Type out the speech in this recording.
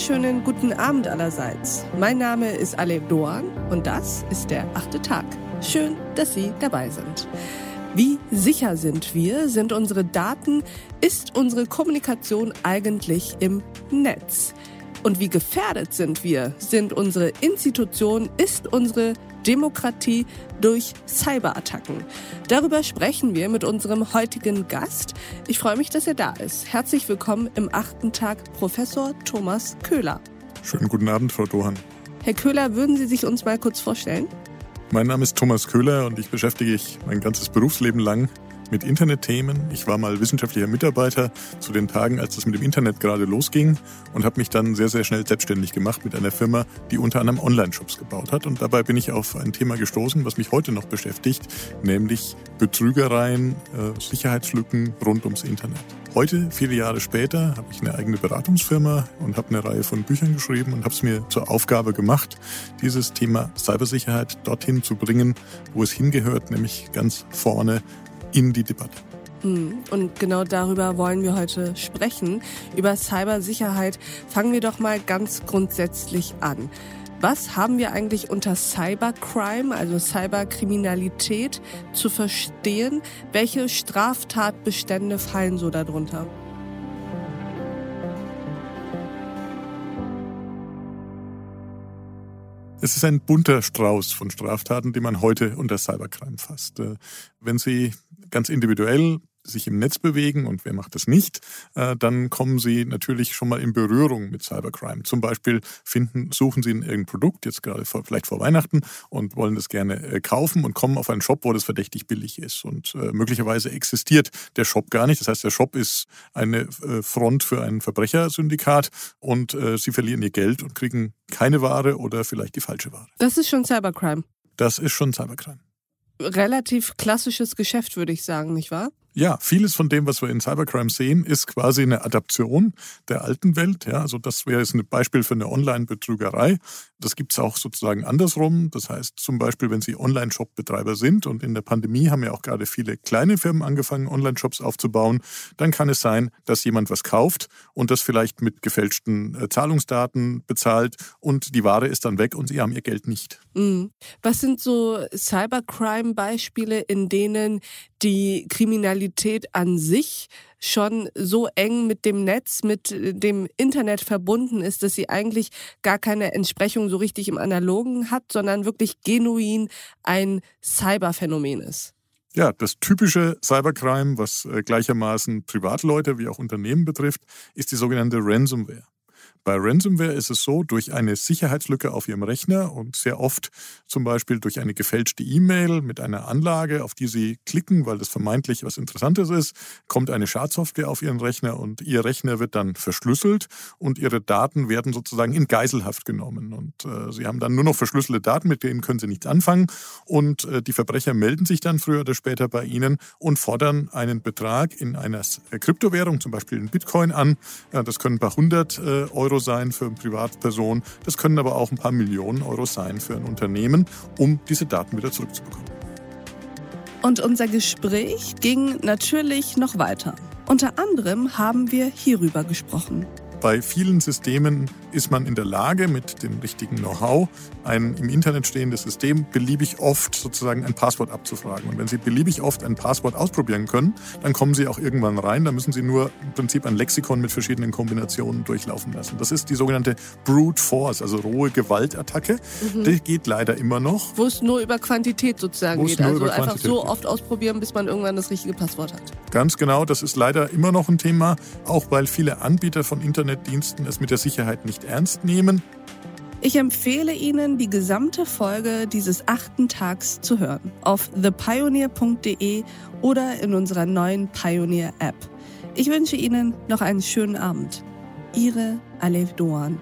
wunderschönen guten Abend allerseits. Mein Name ist Aleb Doan und das ist der achte Tag. Schön, dass Sie dabei sind. Wie sicher sind wir? Sind unsere Daten? Ist unsere Kommunikation eigentlich im Netz? Und wie gefährdet sind wir? Sind unsere Institutionen? Ist unsere Demokratie durch Cyberattacken. Darüber sprechen wir mit unserem heutigen Gast. Ich freue mich, dass er da ist. Herzlich willkommen im achten Tag Professor Thomas Köhler. Schönen guten Abend, Frau Dohan. Herr Köhler, würden Sie sich uns mal kurz vorstellen? Mein Name ist Thomas Köhler und ich beschäftige mich mein ganzes Berufsleben lang mit Internetthemen. Ich war mal wissenschaftlicher Mitarbeiter zu den Tagen, als das mit dem Internet gerade losging und habe mich dann sehr, sehr schnell selbstständig gemacht mit einer Firma, die unter anderem Online-Shops gebaut hat. Und dabei bin ich auf ein Thema gestoßen, was mich heute noch beschäftigt, nämlich Betrügereien, äh, Sicherheitslücken rund ums Internet. Heute, viele Jahre später, habe ich eine eigene Beratungsfirma und habe eine Reihe von Büchern geschrieben und habe es mir zur Aufgabe gemacht, dieses Thema Cybersicherheit dorthin zu bringen, wo es hingehört, nämlich ganz vorne in die Debatte. Hm, und genau darüber wollen wir heute sprechen. Über Cybersicherheit fangen wir doch mal ganz grundsätzlich an. Was haben wir eigentlich unter Cybercrime, also Cyberkriminalität, zu verstehen? Welche Straftatbestände fallen so darunter? Es ist ein bunter Strauß von Straftaten, die man heute unter Cybercrime fasst. Äh, wenn Sie ganz individuell sich im Netz bewegen und wer macht das nicht, äh, dann kommen sie natürlich schon mal in Berührung mit Cybercrime. Zum Beispiel finden, suchen sie irgendein Produkt, jetzt gerade vor, vielleicht vor Weihnachten, und wollen das gerne äh, kaufen und kommen auf einen Shop, wo das verdächtig billig ist. Und äh, möglicherweise existiert der Shop gar nicht. Das heißt, der Shop ist eine Front für ein Verbrechersyndikat und sie verlieren ihr Geld und kriegen keine Ware oder vielleicht die falsche Ware. Das ist schon Cybercrime. Das ist schon Cybercrime relativ klassisches Geschäft, würde ich sagen, nicht wahr? Ja, vieles von dem, was wir in Cybercrime sehen, ist quasi eine Adaption der alten Welt. Ja, also das wäre jetzt ein Beispiel für eine Online-Betrügerei. Das gibt es auch sozusagen andersrum. Das heißt zum Beispiel, wenn Sie Online-Shop-Betreiber sind und in der Pandemie haben ja auch gerade viele kleine Firmen angefangen, Online-Shops aufzubauen, dann kann es sein, dass jemand was kauft und das vielleicht mit gefälschten äh, Zahlungsdaten bezahlt und die Ware ist dann weg und Sie haben Ihr Geld nicht. Mhm. Was sind so Cybercrime-Beispiele, in denen die Kriminalität an sich schon so eng mit dem Netz, mit dem Internet verbunden ist, dass sie eigentlich gar keine Entsprechung so richtig im Analogen hat, sondern wirklich genuin ein Cyberphänomen ist. Ja, das typische Cybercrime, was äh, gleichermaßen Privatleute wie auch Unternehmen betrifft, ist die sogenannte Ransomware. Bei Ransomware ist es so, durch eine Sicherheitslücke auf Ihrem Rechner und sehr oft zum Beispiel durch eine gefälschte E-Mail mit einer Anlage, auf die Sie klicken, weil das vermeintlich was Interessantes ist, kommt eine Schadsoftware auf Ihren Rechner und Ihr Rechner wird dann verschlüsselt und Ihre Daten werden sozusagen in Geiselhaft genommen. Und äh, Sie haben dann nur noch verschlüsselte Daten, mit denen können Sie nichts anfangen. Und äh, die Verbrecher melden sich dann früher oder später bei Ihnen und fordern einen Betrag in einer äh, Kryptowährung, zum Beispiel in Bitcoin an. Äh, das können ein paar hundert äh, Euro Euro sein für eine Privatperson, das können aber auch ein paar Millionen Euro sein für ein Unternehmen, um diese Daten wieder zurückzubekommen. Und unser Gespräch ging natürlich noch weiter. Unter anderem haben wir hierüber gesprochen. Bei vielen Systemen ist man in der Lage, mit dem richtigen Know-how ein im Internet stehendes System beliebig oft sozusagen ein Passwort abzufragen. Und wenn Sie beliebig oft ein Passwort ausprobieren können, dann kommen Sie auch irgendwann rein. Da müssen Sie nur im Prinzip ein Lexikon mit verschiedenen Kombinationen durchlaufen lassen. Das ist die sogenannte Brute Force, also rohe Gewaltattacke. Mhm. Die geht leider immer noch. Wo es nur über Quantität sozusagen geht. Also einfach so oft ausprobieren, bis man irgendwann das richtige Passwort hat. Ganz genau. Das ist leider immer noch ein Thema, auch weil viele Anbieter von Internetdiensten es mit der Sicherheit nicht ernst nehmen. Ich empfehle Ihnen, die gesamte Folge dieses achten Tags zu hören. Auf thepioneer.de oder in unserer neuen Pioneer App. Ich wünsche Ihnen noch einen schönen Abend. Ihre Alef Doan.